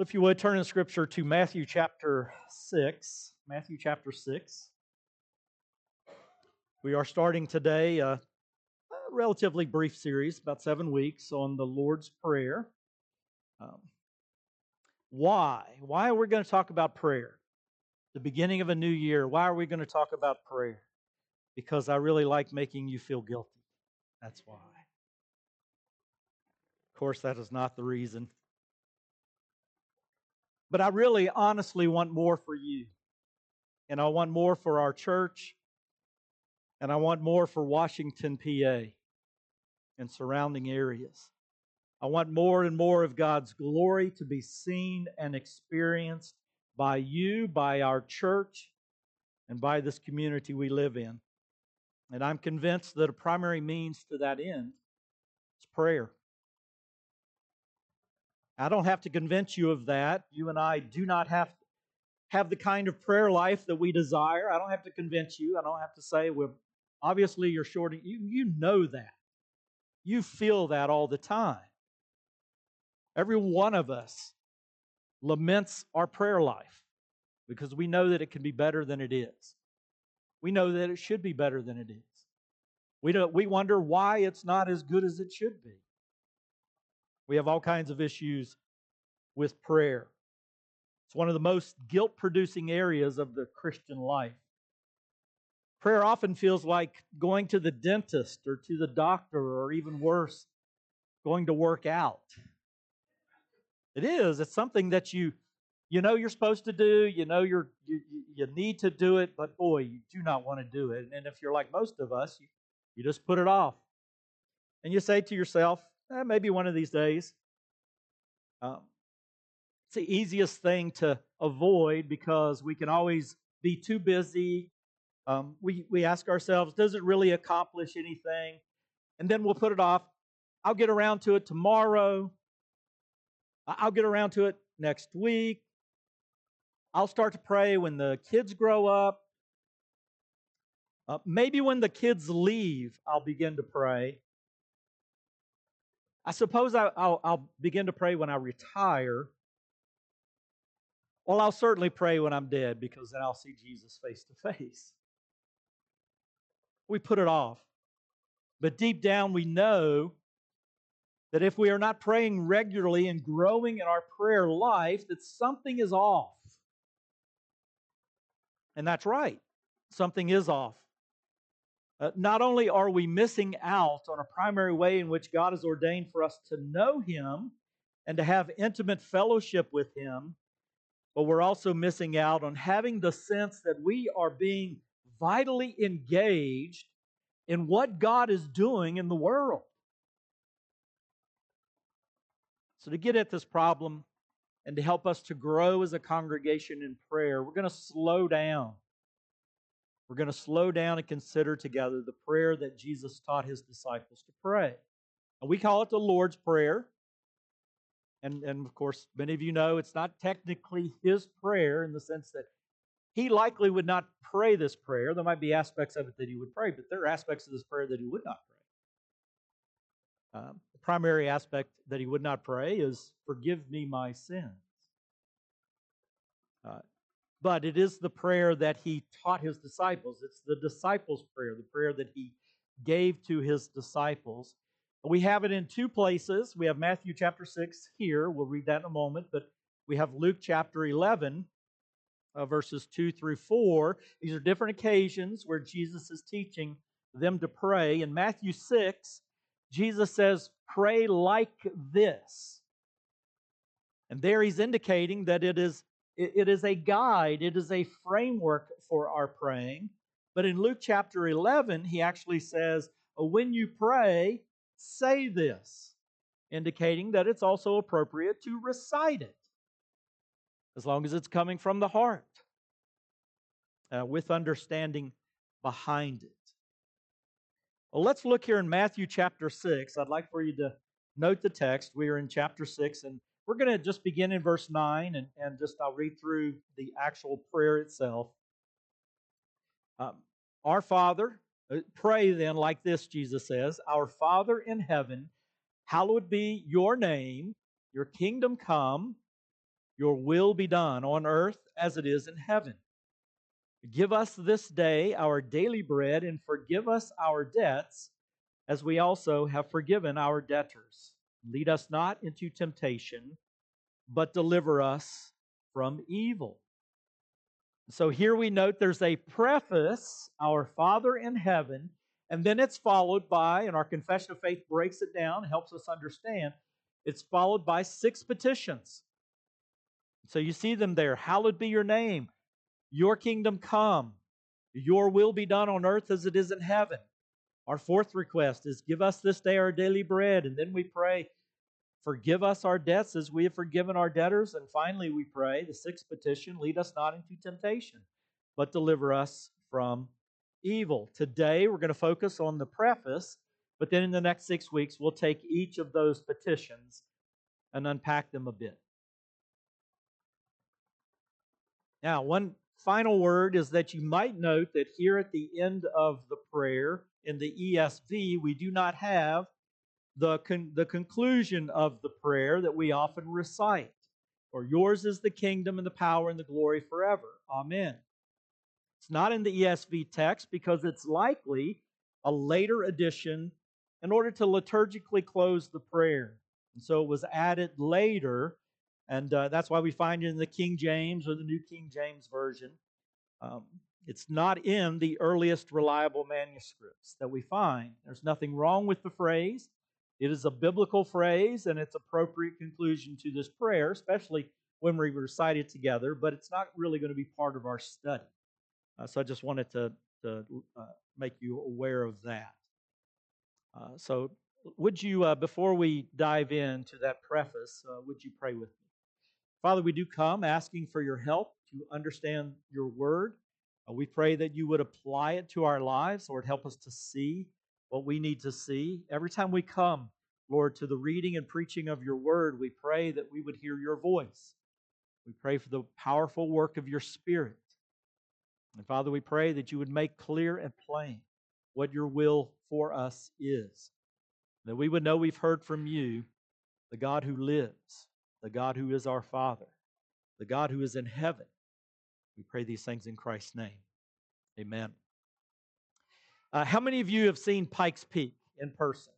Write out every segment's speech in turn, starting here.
If you would turn in Scripture to Matthew chapter 6. Matthew chapter 6. We are starting today a, relatively brief series, about seven weeks, on the Lord's Prayer. Um, why? Why are we going to talk about prayer? The beginning of a new year. Why are we going to talk about prayer? Because I really like making you feel guilty. That's why. Of course, that is not the reason. But I really honestly want more for you. And I want more for our church. And I want more for Washington, PA and surrounding areas. I want more and more of God's glory to be seen and experienced by you, by our church, and by this community we live in. And I'm convinced that a primary means to that end is prayer. I don't have to convince you of that. You and I do not have have the kind of prayer life that we desire. I don't have to convince you. I don't have to say, well, obviously you're short. You, you know that. You feel that all the time. Every one of us laments our prayer life because we know that it can be better than it is. We know that it should be better than it is. We, don't, we wonder why it's not as good as it should be. We have all kinds of issues with prayer. It's one of the most guilt producing areas of the Christian life. Prayer often feels like going to the dentist or to the doctor, or even worse, going to work out. It is. It's something that you you know you're supposed to do. You know you're you, you need to do it, but boy, you do not want to do it. And if you're like most of us, you, you just put it off, and you say to yourself, eh, maybe one of these days. Um, it's the easiest thing to avoid because we can always be too busy. Um, we, we ask ourselves, does it really accomplish anything? And then we'll put it off. I'll get around to it tomorrow. I'll get around to it next week. I'll start to pray when the kids grow up. Uh, maybe when the kids leave, I'll begin to pray. I suppose I, will I'll begin to pray when I retire. Well, I'll certainly pray when I'm dead because then I'll see Jesus face to face. We put it off. But deep down, we know that if we are not praying regularly and growing in our prayer life, that something is off. And that's right. Something is off. Uh, not only are we missing out on a primary way in which God has ordained for us to know Him and to have intimate fellowship with Him, but we're also missing out on having the sense that we are being vitally engaged in what God is doing in the world. So, to get at this problem and to help us to grow as a congregation in prayer, we're going to slow down we're going to slow down and consider together the prayer that Jesus taught his disciples to pray. And we call it the Lord's Prayer. And, and of course, many of you know it's not technically his prayer in the sense that he likely would not pray this prayer. There might be aspects of it that he would pray, but there are aspects of this prayer that he would not pray. Um, the primary aspect that he would not pray is, Forgive me my sins. Uh, but it is the prayer that he taught his disciples. It's the disciples' prayer, the prayer that he gave to his disciples. We have it in two places. We have Matthew chapter 6 here. We'll read that in a moment. But we have Luke chapter 11, uh, verses 2 through 4. These are different occasions where Jesus is teaching them to pray. In Matthew 6, Jesus says, Pray like this. And there he's indicating that it is it, it is a guide, it is a framework for our praying. But in Luke chapter 11, he actually says, oh, When you pray, say this, indicating that it's also appropriate to recite it, as long as it's coming from the heart, uh, with understanding behind it. Well, let's look here in Matthew chapter 6. I'd like for you to note the text. We are in chapter 6, and we're going to just begin in verse 9 and, and just I'll read through the actual prayer itself. Um, our Father, uh, pray then like this, Jesus says, Our Father in heaven, hallowed be your name, your kingdom come, Your will be done on earth as it is in heaven. Give us this day our daily bread and forgive us our debts as we also have forgiven our debtors. Lead us not into temptation, but deliver us from evil. So here we note there's a preface, Our Father in heaven, and then it's followed by, and our confession of faith breaks it down, helps us understand, it's followed by six petitions. So you see them there. Hallowed be your name. Your kingdom come. Your will be done on earth as it is in heaven. Our fourth request is give us this day our daily bread. And then we pray, forgive us our debts as we have forgiven our debtors. And finally, we pray, the sixth petition, lead us not into temptation, but deliver us from evil. Today, we're going to focus on the preface, but then in the next six weeks, we'll take each of those petitions and unpack them a bit. Now, one final word is that you might note that here at the end of the prayer in the ESV, we do not have the, con- the conclusion of the prayer that we often recite. For yours is the kingdom and the power and the glory forever. Amen. It's not in the ESV text because it's likely a later addition in order to liturgically close the prayer. And so it was added later and uh, that's why we find it in the King James or the New King James Version. Um, it's not in the earliest reliable manuscripts that we find. There's nothing wrong with the phrase. It is a biblical phrase and it's appropriate conclusion to this prayer, especially when we recite it together, but it's not really going to be part of our study. Uh, so I just wanted to, to uh, make you aware of that. Uh, so, would you, uh, before we dive into that preface, uh, would you pray with me? Father, we do come asking for your help to understand your word. Uh, we pray that you would apply it to our lives, Lord, help us to see what we need to see. Every time we come, Lord, to the reading and preaching of your word, we pray that we would hear your voice. We pray for the powerful work of your spirit. And Father, we pray that you would make clear and plain what your will for us is. That we would know we've heard from you, the God who lives the God who is our Father, the God who is in heaven. We pray these things in Christ's name. Amen. Uh, how many of you have seen Pikes Peak in person?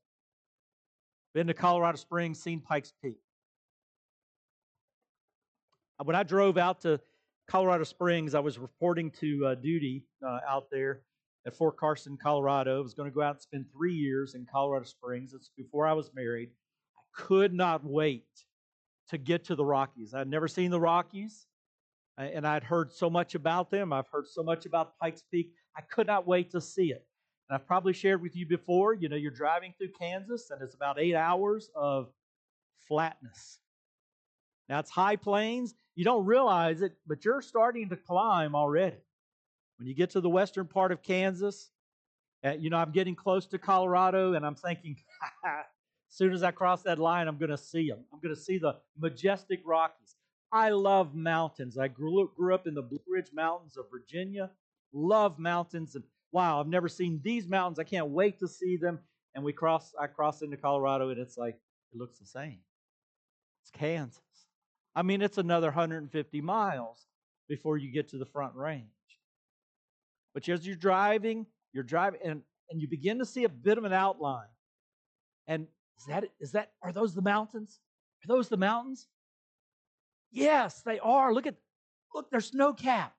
Been to Colorado Springs, seen Pikes Peak? Uh, when I drove out to Colorado Springs, I was reporting to uh, duty uh, out there at Fort Carson, Colorado. I was going to go out and spend three years in Colorado Springs. It's before I was married. I could not wait to get to the Rockies. I'd never seen the Rockies, and I'd heard so much about them. I've heard so much about Pikes Peak. I could not wait to see it. And I've probably shared with you before, you know, you're driving through Kansas, and it's about eight hours of flatness. Now, it's high plains. You don't realize it, but you're starting to climb already. When you get to the western part of Kansas, uh, you know, I'm getting close to Colorado, and I'm thinking, As soon as I cross that line, I'm going to see them. I'm going to see the majestic Rockies. I love mountains. I grew up, grew up in the Blue Ridge Mountains of Virginia. Love mountains. And wow, I've never seen these mountains. I can't wait to see them. And we cross, I cross into Colorado, and it's like, it looks the same. It's Kansas. I mean, it's another 150 miles before you get to the front range. But as you're driving, you're driving, and, and you begin to see a bit of an outline. And is that, is that, are those the mountains? Are those the mountains? Yes, they are. Look at, look, there's snow cap.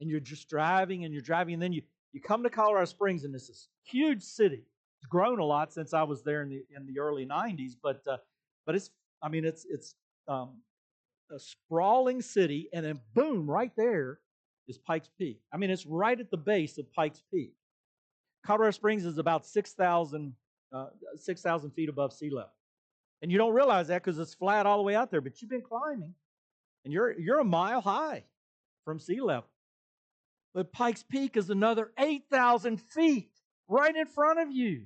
And you're just driving and you're driving, and then you, you come to Colorado Springs, and it's this huge city. It's grown a lot since I was there in the in the early '90s, but uh, but it's I mean it's it's um, a sprawling city, and then boom, right there is Pikes Peak. I mean it's right at the base of Pikes Peak. Colorado Springs is about six thousand uh, 6,000 feet above sea level. And you don't realize that because it's flat all the way out there, but you've been climbing and you're, you're a mile high from sea level. But Pikes Peak is another 8,000 feet right in front of you.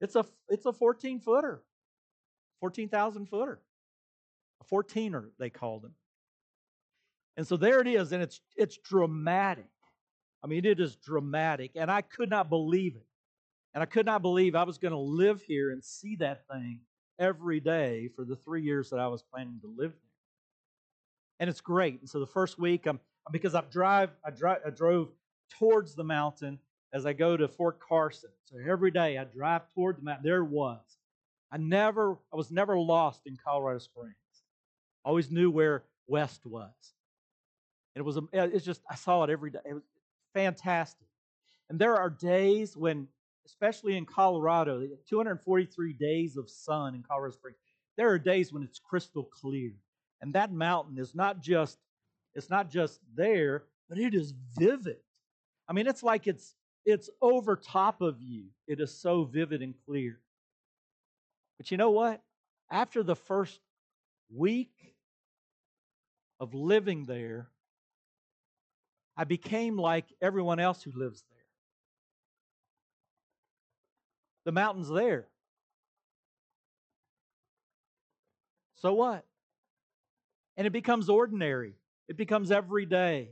It's a, it's a 14 footer, 14,000 footer, a 14er, they called them. And so there it is, and it's, it's dramatic. I mean, it is dramatic, and I could not believe it. And I could not believe I was going to live here and see that thing every day for the three years that I was planning to live. And it's great. And so the first week, um, I'm because I drive, I drive, I drove towards the mountain as I go to Fort Carson. So every day I drive toward the mountain. There it was. I never, I was never lost in Colorado Springs. I always knew where west was. And it was, um, it's just, I saw it every day. It was fantastic. And there are days when, especially in Colorado, 243 days of sun in Colorado Springs, there are days when it's crystal clear. And that mountain is not just, it's not just there, but it is vivid. I mean, it's like it's it's over top of you. It is so vivid and clear. But you know what? After the first week of living there, I became like everyone else who lives there. The mountain's there. So what? And it becomes ordinary. It becomes everyday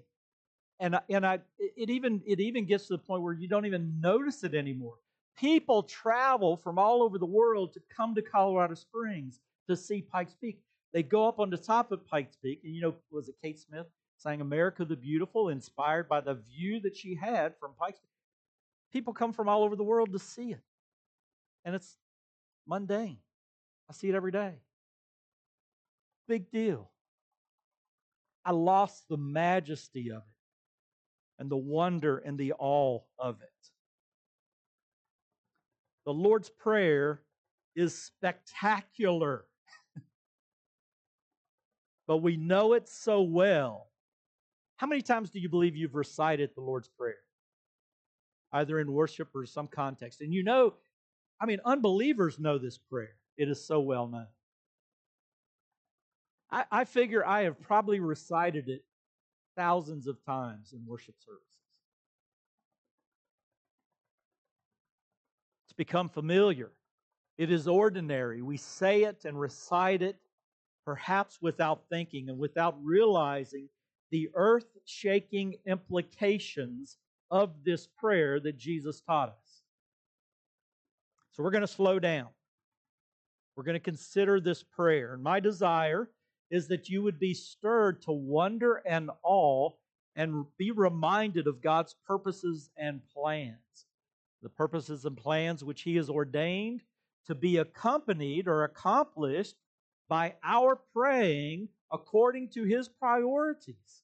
and and I it even it even gets to the point where you don't even notice it anymore. People travel from all over the world to come to Colorado Springs to see Pikes Peak. They go up on the top of Pikes Peak, and you know, was it Kate Smith sang "America the Beautiful," inspired by the view that she had from Pikes Peak. People come from all over the world to see it, and it's mundane. I see it every day. Big deal. I lost the majesty of it and the wonder and the awe of it. The Lord's Prayer is spectacular, but we know it so well. How many times do you believe you've recited the Lord's Prayer? Either in worship or some context. And you know, I mean, unbelievers know this prayer, it is so well known. I, I figure I have probably recited it thousands of times in worship services. It's become familiar. It is ordinary. We say it and recite it, perhaps without thinking and without realizing the earth shaking implications of this prayer that Jesus taught us. So we're going to slow down. We're going to consider this prayer. And my desire is that you would be stirred to wonder and awe and be reminded of God's purposes and plans. The purposes and plans which He has ordained to be accompanied or accomplished by our praying according to His priorities.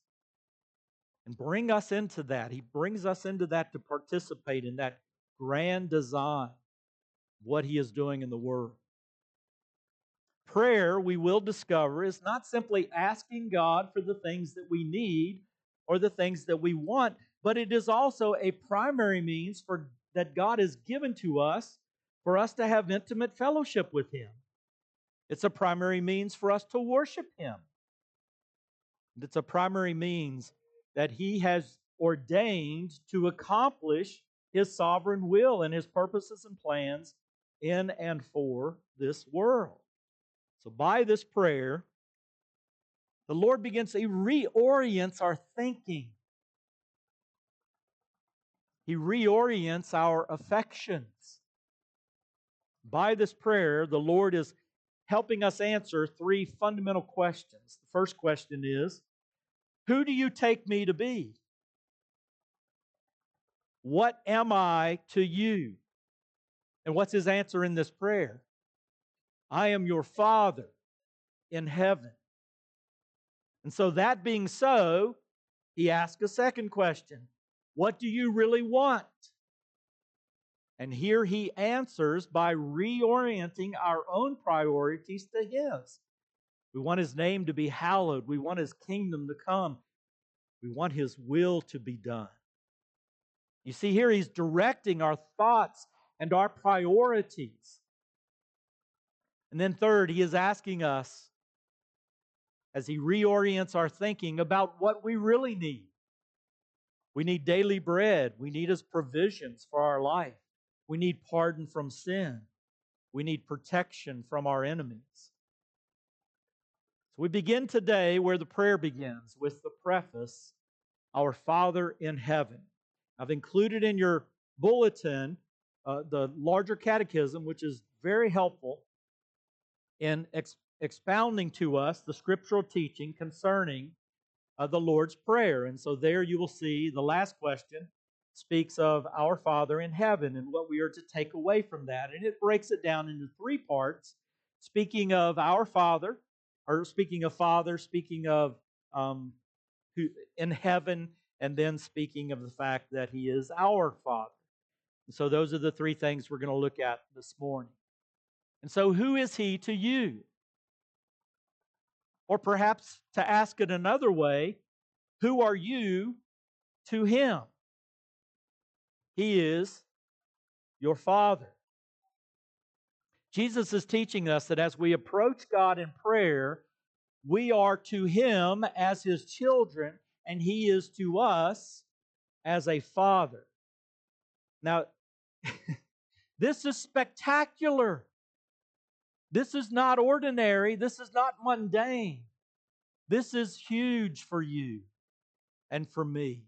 And bring us into that. He brings us into that to participate in that grand design, what He is doing in the world. Prayer, we will discover, is not simply asking God for the things that we need or the things that we want, but it is also a primary means for that God has given to us for us to have intimate fellowship with Him. It's a primary means for us to worship Him. It's a primary means that He has ordained to accomplish His sovereign will and His purposes and plans in and for this world. So, by this prayer, the Lord begins, He reorients our thinking. He reorients our affections. By this prayer, the Lord is helping us answer three fundamental questions. The first question is Who do you take me to be? What am I to you? And what's his answer in this prayer? I am your Father in heaven. And so, that being so, he asks a second question What do you really want? And here he answers by reorienting our own priorities to his. We want his name to be hallowed, we want his kingdom to come, we want his will to be done. You see, here he's directing our thoughts and our priorities. And then, third, he is asking us as he reorients our thinking about what we really need. We need daily bread, we need his provisions for our life, we need pardon from sin, we need protection from our enemies. So we begin today where the prayer begins with the preface Our Father in heaven. I've included in your bulletin uh, the larger catechism, which is very helpful in ex- expounding to us the scriptural teaching concerning uh, the Lord's Prayer. And so there you will see the last question speaks of our Father in heaven and what we are to take away from that. And it breaks it down into three parts speaking of our Father, or speaking of Father, speaking of um, who, in heaven, and then speaking of the fact that He is our Father. And so those are the three things we're going to look at this morning. And so, who is He to you? Or perhaps to ask it another way, who are you to Him? He is your Father. Jesus is teaching us that as we approach God in prayer, we are to Him as His children, and He is to us as a Father. Now, this is spectacular. This is not ordinary. This is not mundane. This is huge for you and for me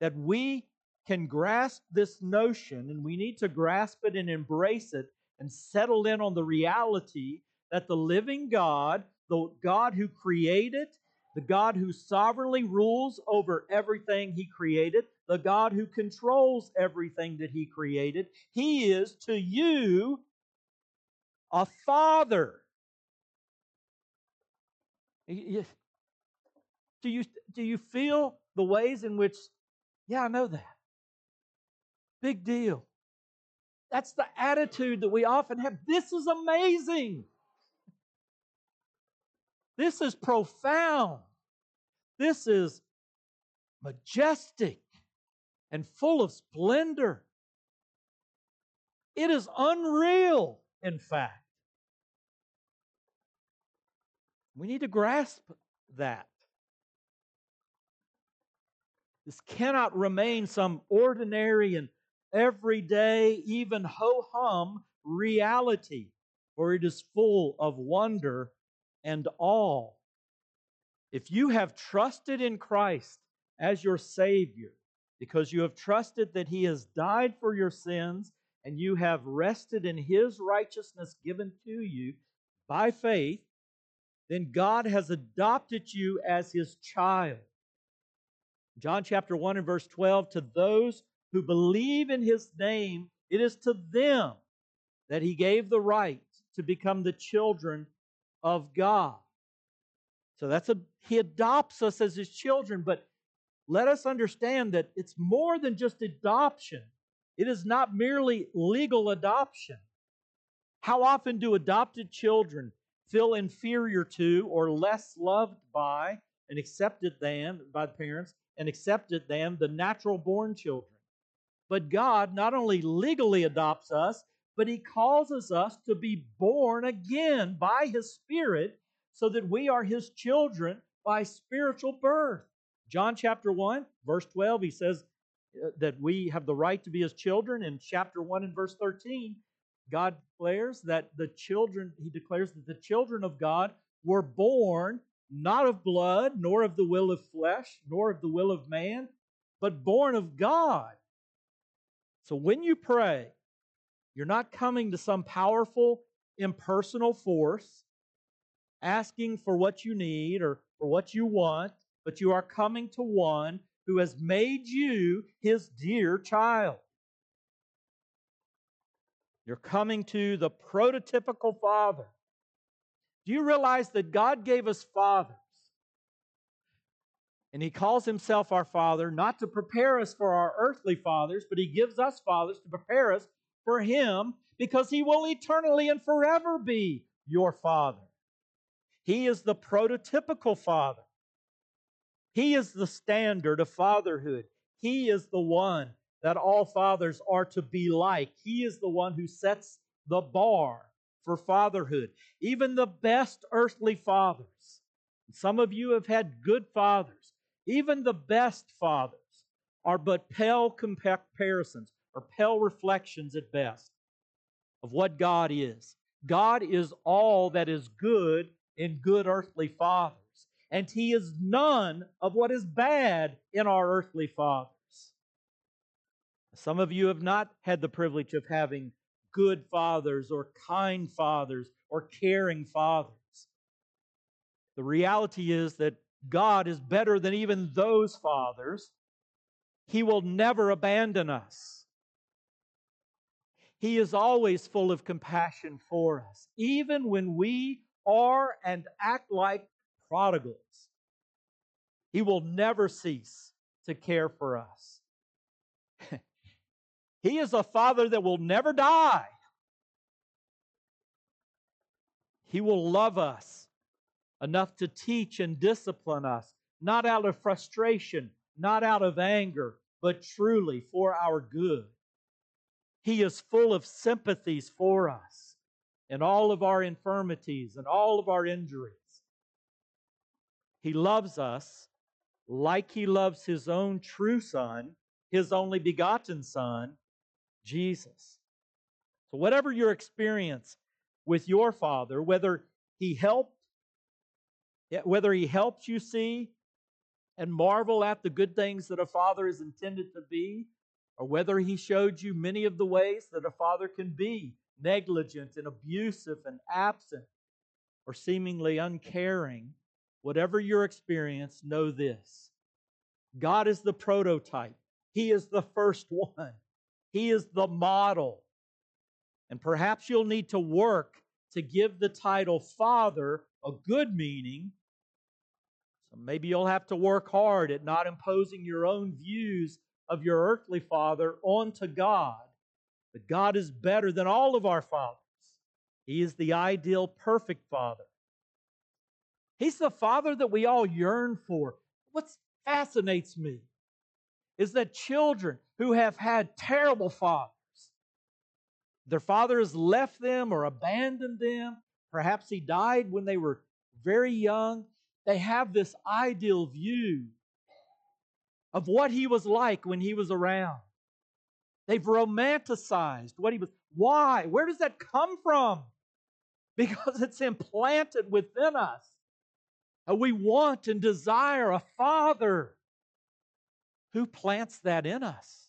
that we can grasp this notion and we need to grasp it and embrace it and settle in on the reality that the living God, the God who created, the God who sovereignly rules over everything he created, the God who controls everything that he created, he is to you a father. Do you, do you feel the ways in which yeah, I know that. Big deal. That's the attitude that we often have. This is amazing. This is profound. This is majestic and full of splendor. It is unreal, in fact. We need to grasp that. This cannot remain some ordinary and everyday, even ho hum reality, for it is full of wonder and awe. If you have trusted in Christ as your Savior, because you have trusted that He has died for your sins and you have rested in His righteousness given to you by faith, then God has adopted you as His child. John chapter 1 and verse 12 to those who believe in his name, it is to them that he gave the right to become the children of God. So that's a he adopts us as his children, but let us understand that it's more than just adoption. It is not merely legal adoption. How often do adopted children feel inferior to or less loved by and accepted than by the parents and accepted than the natural born children. But God not only legally adopts us, but He causes us to be born again by His Spirit so that we are His children by spiritual birth. John chapter 1, verse 12, He says that we have the right to be His children. In chapter 1 and verse 13, God declares that the children, He declares that the children of God were born not of blood, nor of the will of flesh, nor of the will of man, but born of God. So when you pray, you're not coming to some powerful, impersonal force asking for what you need or for what you want, but you are coming to one who has made you his dear child. You're coming to the prototypical father do you realize that God gave us fathers? And He calls Himself our Father not to prepare us for our earthly fathers, but He gives us fathers to prepare us for Him because He will eternally and forever be your Father. He is the prototypical Father. He is the standard of fatherhood. He is the one that all fathers are to be like. He is the one who sets the bar for fatherhood. Even the best earthly fathers, some of you have had good fathers, even the best fathers are but pale comparisons or pale reflections at best of what God is. God is all that is good in good earthly fathers, and He is none of what is bad in our earthly fathers. Some of you have not had the privilege of having good fathers or kind fathers or caring fathers. The reality is that God is better than even those fathers. He will never abandon us. He is always full of compassion for us, even when we are and act like prodigals. He will never cease to care for us. he is a father that will never die. He will love us enough to teach and discipline us, not out of frustration, not out of anger, but truly for our good. He is full of sympathies for us in all of our infirmities and all of our injuries. He loves us like he loves his own true son, his only begotten son, Jesus. So, whatever your experience with your father, whether he helped, whether he helped you see and marvel at the good things that a father is intended to be, or whether he showed you many of the ways that a father can be negligent and abusive and absent or seemingly uncaring, whatever your experience, know this God is the prototype, He is the first one, He is the model. And perhaps you'll need to work to give the title Father a good meaning. So maybe you'll have to work hard at not imposing your own views of your earthly father onto God. But God is better than all of our fathers. He is the ideal, perfect father. He's the father that we all yearn for. What fascinates me is that children who have had terrible fathers, their father has left them or abandoned them, perhaps he died when they were very young, they have this ideal view of what he was like when he was around. They've romanticized what he was. Why? Where does that come from? Because it's implanted within us. And we want and desire a father. Who plants that in us?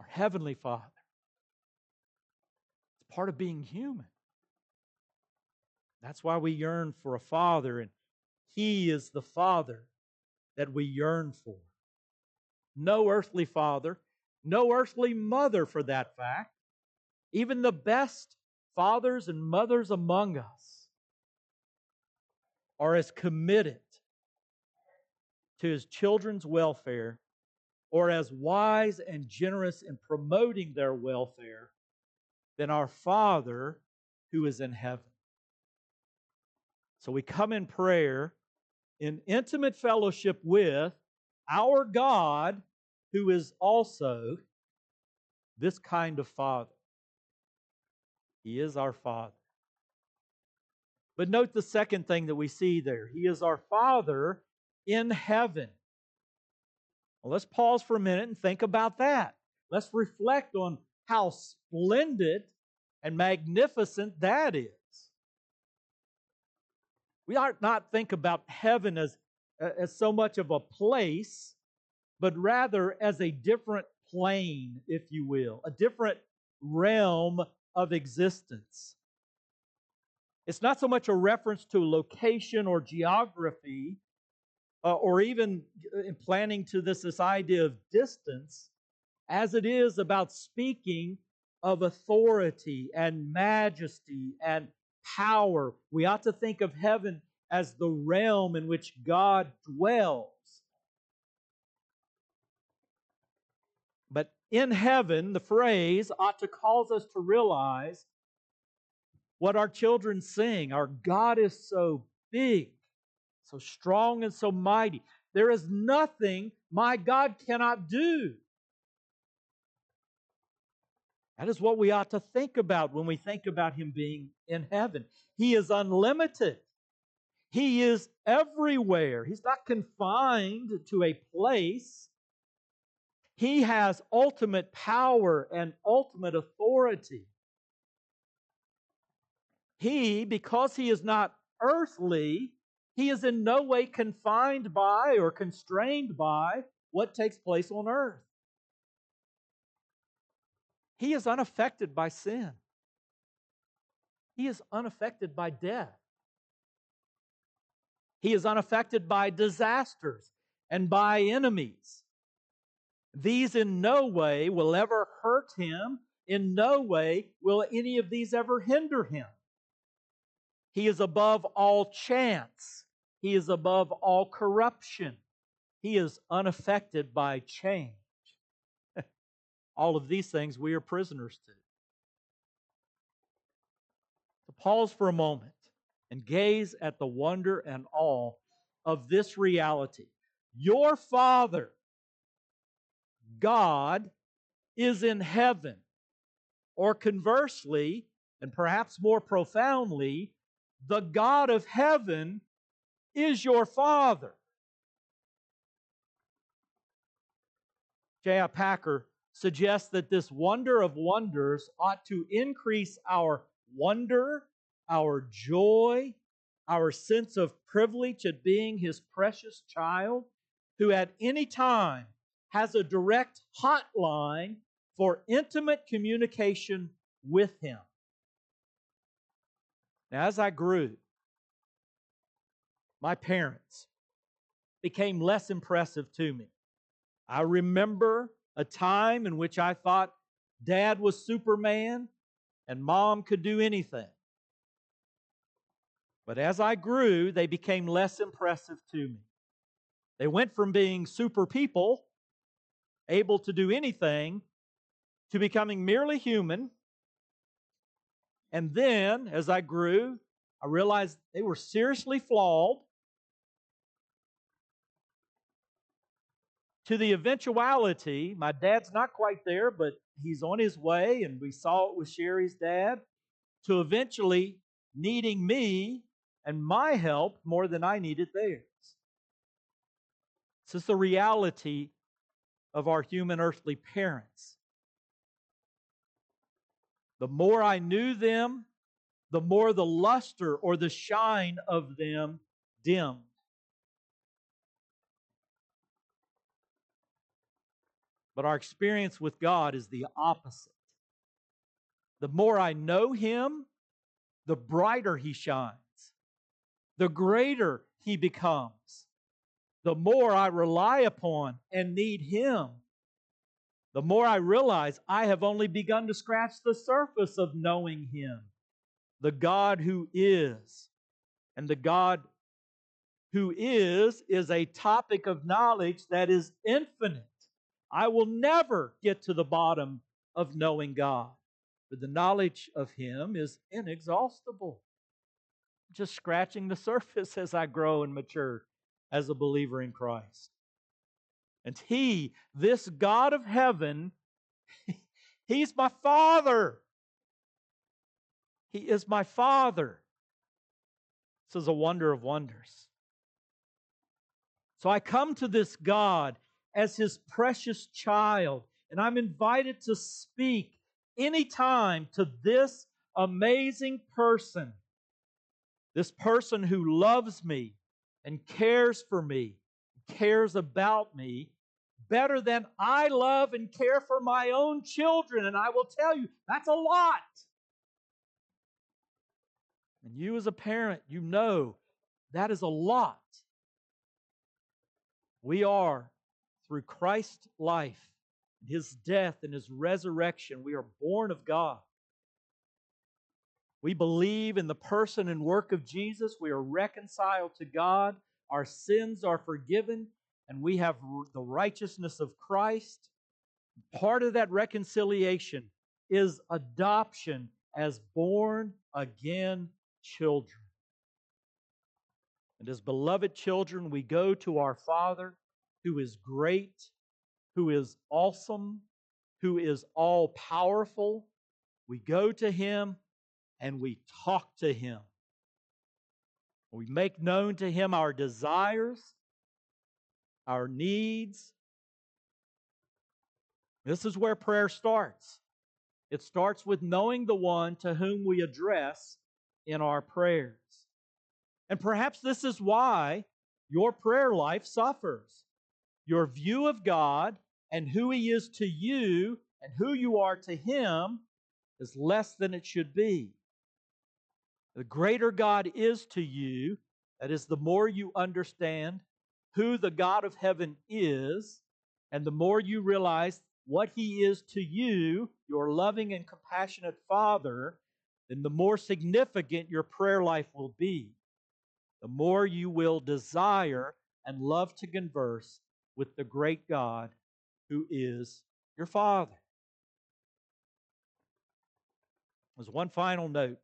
Our Heavenly Father. It's part of being human. That's why we yearn for a father, and He is the Father that we yearn for. No earthly father, no earthly mother for that fact, even the best fathers and mothers among us are as committed to his children's welfare or as wise and generous in promoting their welfare than our Father who is in heaven. So we come in prayer in intimate fellowship with our God, who is also this kind of Father. He is our Father. But note the second thing that we see there He is our Father in heaven. Well, let's pause for a minute and think about that. Let's reflect on how splendid and magnificent that is. We ought not think about heaven as, as so much of a place, but rather as a different plane, if you will, a different realm of existence. It's not so much a reference to location or geography, uh, or even in planning to this, this idea of distance, as it is about speaking of authority and majesty and power. We ought to think of heaven as the realm in which God dwells. But in heaven, the phrase ought to cause us to realize what our children sing. Our God is so big, so strong, and so mighty. There is nothing my God cannot do. That is what we ought to think about when we think about Him being in heaven. He is unlimited, He is everywhere. He's not confined to a place. He has ultimate power and ultimate authority. He, because He is not earthly, He is in no way confined by or constrained by what takes place on earth. He is unaffected by sin. He is unaffected by death. He is unaffected by disasters and by enemies. These in no way will ever hurt him. In no way will any of these ever hinder him. He is above all chance. He is above all corruption. He is unaffected by change. all of these things we are prisoners to. To pause for a moment and gaze at the wonder and awe of this reality. Your Father, God, is in heaven. Or conversely, and perhaps more profoundly, the God of heaven is your Father. J.I. Packer suggests that this wonder of wonders ought to increase our wonder, our joy, our sense of privilege at being His precious child, who at any time has a direct hotline for intimate communication with Him. Now, as I grew, my parents became less impressive to me. I remember a time in which I thought dad was Superman and mom could do anything. But as I grew, they became less impressive to me. They went from being super people, able to do anything, to becoming merely human and then, as I grew, I realized they were seriously flawed to the eventuality. My dad's not quite there, but he's on his way, and we saw it with Sherry's dad, to eventually needing me and my help more than I needed theirs. This is the reality of our human earthly parents. The more I knew them, the more the luster or the shine of them dimmed. But our experience with God is the opposite. The more I know Him, the brighter He shines, the greater He becomes. The more I rely upon and need Him, the more I realize I have only begun to scratch the surface of knowing Him, the God who is. And the God who is is a topic of knowledge that is infinite. I will never get to the bottom of knowing God, but the knowledge of Him is inexhaustible. Just scratching the surface as I grow and mature as a believer in Christ. And He, this God of heaven, He's my Father. He is my Father. This is a wonder of wonders. So I come to this God as His precious child, and I'm invited to speak anytime to this amazing person, this person who loves me and cares for me cares about me better than I love and care for my own children. And I will tell you, that's a lot. And you, as a parent, you know that is a lot. We are, through Christ's life, his death, and his resurrection, we are born of God. We believe in the person and work of Jesus. We are reconciled to God our sins are forgiven, and we have the righteousness of Christ. Part of that reconciliation is adoption as born again children. And as beloved children, we go to our Father who is great, who is awesome, who is all powerful. We go to Him and we talk to Him. We make known to Him our desires, our needs. This is where prayer starts. It starts with knowing the one to whom we address in our prayers. And perhaps this is why your prayer life suffers. Your view of God and who He is to you and who you are to Him is less than it should be. The greater God is to you, that is, the more you understand who the God of heaven is, and the more you realize what He is to you, your loving and compassionate Father, then the more significant your prayer life will be. The more you will desire and love to converse with the great God who is your Father. There's one final note.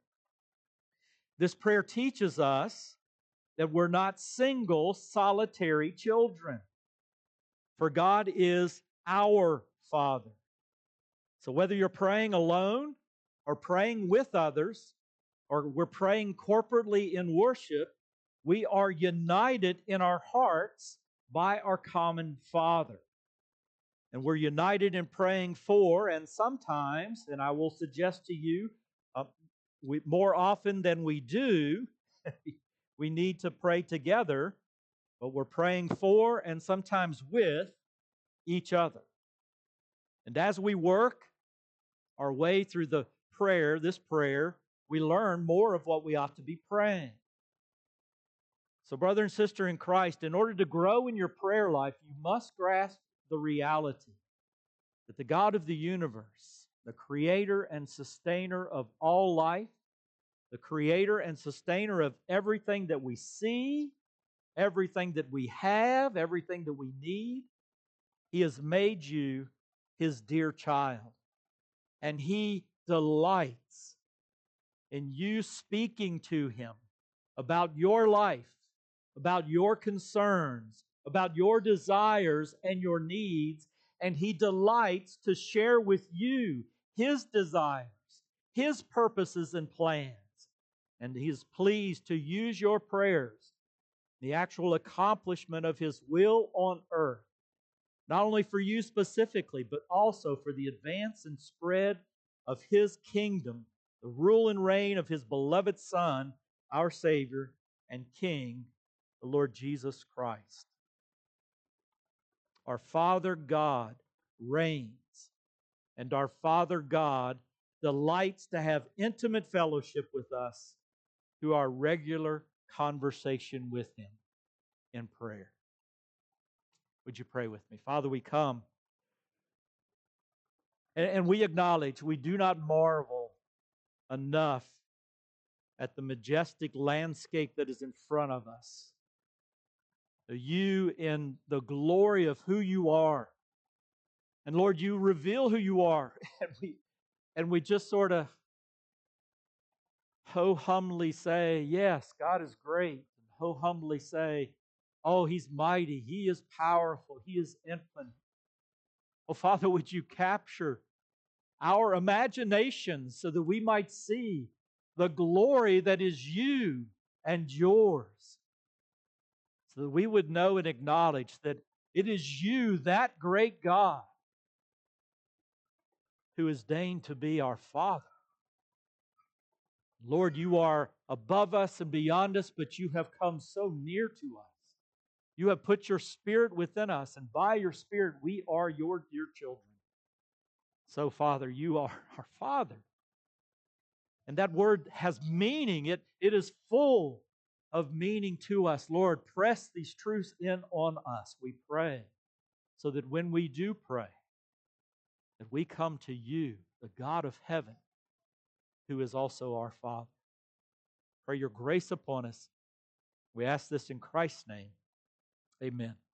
This prayer teaches us that we're not single, solitary children. For God is our Father. So whether you're praying alone or praying with others, or we're praying corporately in worship, we are united in our hearts by our common Father. And we're united in praying for, and sometimes, and I will suggest to you, we, more often than we do, we need to pray together, but we're praying for and sometimes with each other. And as we work our way through the prayer, this prayer, we learn more of what we ought to be praying. So, brother and sister in Christ, in order to grow in your prayer life, you must grasp the reality that the God of the universe, the creator and sustainer of all life, the creator and sustainer of everything that we see, everything that we have, everything that we need, He has made you His dear child. And He delights in you speaking to Him about your life, about your concerns, about your desires and your needs. And He delights to share with you His desires, His purposes and plans and He is pleased to use your prayers, the actual accomplishment of His will on earth, not only for you specifically, but also for the advance and spread of His kingdom, the rule and reign of His beloved Son, our Savior and King, the Lord Jesus Christ. Our Father God reigns, and our Father God delights to have intimate fellowship with us through our regular conversation with Him in prayer. Would you pray with me? Father, we come and, we acknowledge we do not marvel enough at the majestic landscape that is in front of us. You in the glory of who you are. And Lord, you reveal who you are. And we and we just sort of ho humbly say, Yes, God is great. And ho humbly say, Oh, He's mighty. He is powerful. He is infinite. Oh, Father, would you capture our imaginations so that we might see the glory that is you and yours? So that we would know and acknowledge that it is you, that great God, who has deigned to be our Father. Lord, you are above us and beyond us, but you have come so near to us. You have put your spirit within us, and by your spirit, we are your dear children. So, Father, you are our Father. And that word has meaning, it, it is full of meaning to us. Lord, press these truths in on us, we pray, so that when we do pray, that we come to you, the God of heaven, who is also our Father. Pray your grace upon us. We ask this in Christ's name. Amen.